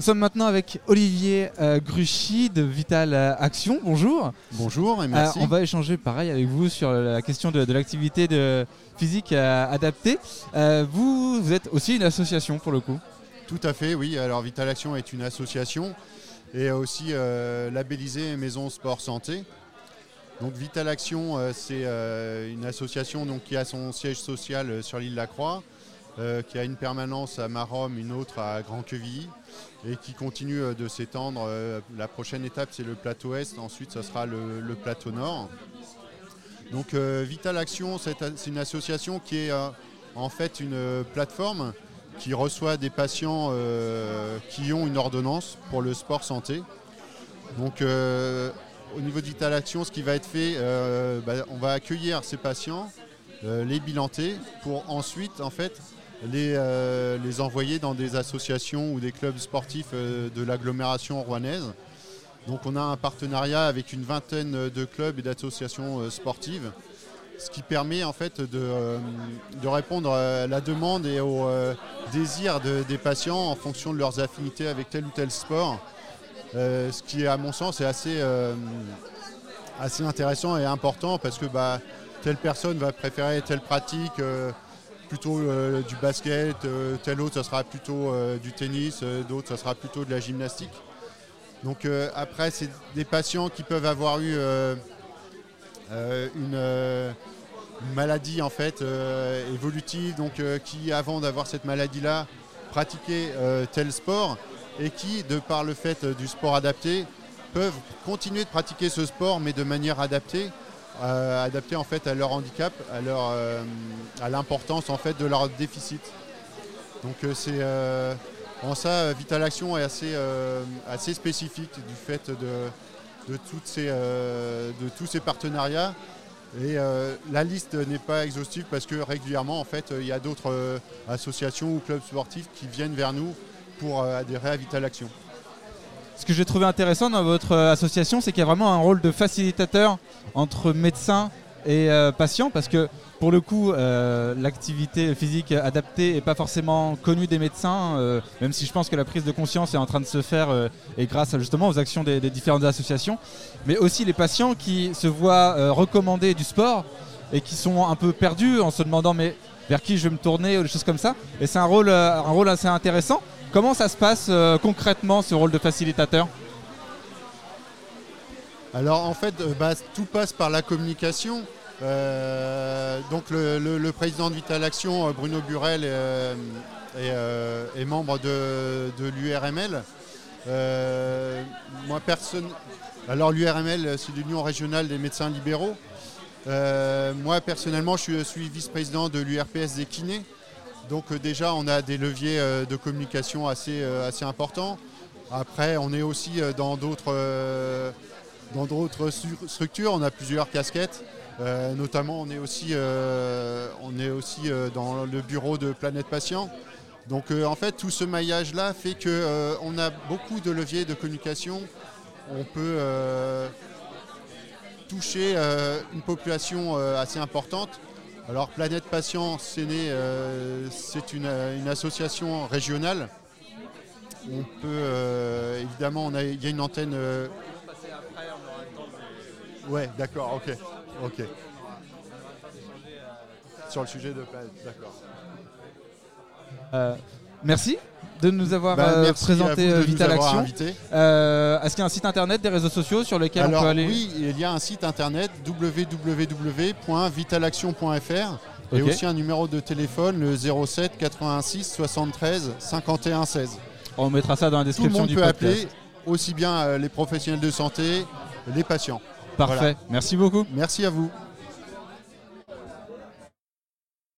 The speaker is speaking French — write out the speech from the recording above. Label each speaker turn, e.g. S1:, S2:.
S1: Nous sommes maintenant avec Olivier euh, Gruchy de Vital Action. Bonjour.
S2: Bonjour et merci.
S1: on va échanger pareil avec vous sur la question de, l'activité de physique adaptée. vous, vous êtes aussi une association pour le coup
S2: Tout à fait, oui. Alors Vital Action est une association et aussi labellisée Maison Sport Santé. Donc Vital Action, c'est une association donc, qui a son siège social sur l'île de la Croix. Euh, qui a une permanence à Marom, une autre à Grand-Quevilly, et qui continue euh, de s'étendre. Euh, la prochaine étape, c'est le plateau Est, ensuite, ce sera le, plateau Nord. Donc Vital Action, c'est une association qui est en fait une plateforme qui reçoit des patients qui ont une ordonnance pour le sport santé. Donc au niveau de Vital Action, ce qui va être fait, bah, on va accueillir ces patients, les bilanter pour ensuite en fait euh, les, envoyer dans des associations ou des clubs sportifs euh, de l'agglomération rouennaise. Donc on a un partenariat avec une vingtaine de clubs et d'associations euh, sportives, ce qui permet en fait de, répondre à la demande et au désir des patients en fonction de leurs affinités avec tel ou tel sport. ce qui à mon sens est assez, intéressant et important parce que bah, telle personne va préférer telle pratique plutôt euh, du basket, euh, tel autre ça sera plutôt euh, du tennis, d'autres ça sera plutôt de la gymnastique. Donc après c'est des patients qui peuvent avoir eu une, maladie en fait évolutive, donc qui avant d'avoir cette maladie-là pratiquaient tel sport et qui, de par le fait du sport adapté, peuvent continuer de pratiquer ce sport mais de manière adaptée euh, adaptés en fait à leur handicap, euh, à l'importance en fait de leur déficit. Donc euh, c'est en ça Vital Action est assez, spécifique du fait de tous ces partenariats. Et la liste n'est pas exhaustive parce que régulièrement en fait il y a d'autres associations ou clubs sportifs qui viennent vers nous pour adhérer à Vital Action.
S1: Ce que j'ai trouvé intéressant dans votre euh, association, c'est qu'il y a vraiment un rôle de facilitateur entre médecins et euh, patients, parce que pour le coup, euh, l'activité physique adaptée n'est pas forcément connue des médecins, même si je pense que la prise de conscience est en train de se faire et grâce justement aux actions des, différentes associations, mais aussi les patients qui se voient recommander du sport et qui sont un peu perdus en se demandant mais vers qui je vais me tourner ou des choses comme ça. Et c'est un rôle, un rôle assez intéressant. Comment ça se passe euh, concrètement ce rôle de facilitateur
S2: Alors en fait, euh, bah, tout passe par la communication. Euh, donc le, président de Vital Action, Bruno Burel, est, membre de, l'URML. moi personne. Alors l'URML, c'est l'Union régionale des médecins libéraux. moi personnellement, je suis vice-président de l'URPS des kinés. Donc euh, déjà, on a des leviers euh, de communication assez, euh, assez importants. Après, on est aussi dans d'autres structures. On a plusieurs casquettes. notamment, on est aussi, on est aussi dans le bureau de Planète Patient. Donc, en fait, tout ce maillage-là fait qu'on a beaucoup de leviers de communication. On peut toucher une population assez importante. Alors Planète Patient, c'est euh, une, association régionale. On peut euh, évidemment, il y a une antenne. Euh, ouais, d'accord, ok, ok. Sur le sujet de Planète, d'accord.
S1: Merci de nous avoir bah, euh, présenté euh, Vital Action. Euh, est-ce qu'il y a un site internet, des réseaux sociaux sur lesquels on peut aller
S2: Oui, il y a un site internet www.vitalaction.fr et aussi un numéro de téléphone, le 07 86 73 51 16.
S1: On mettra ça dans la description
S2: Tout le monde peut appeler, aussi bien les professionnels de santé, les patients.
S1: Parfait, merci beaucoup.
S2: Merci à vous.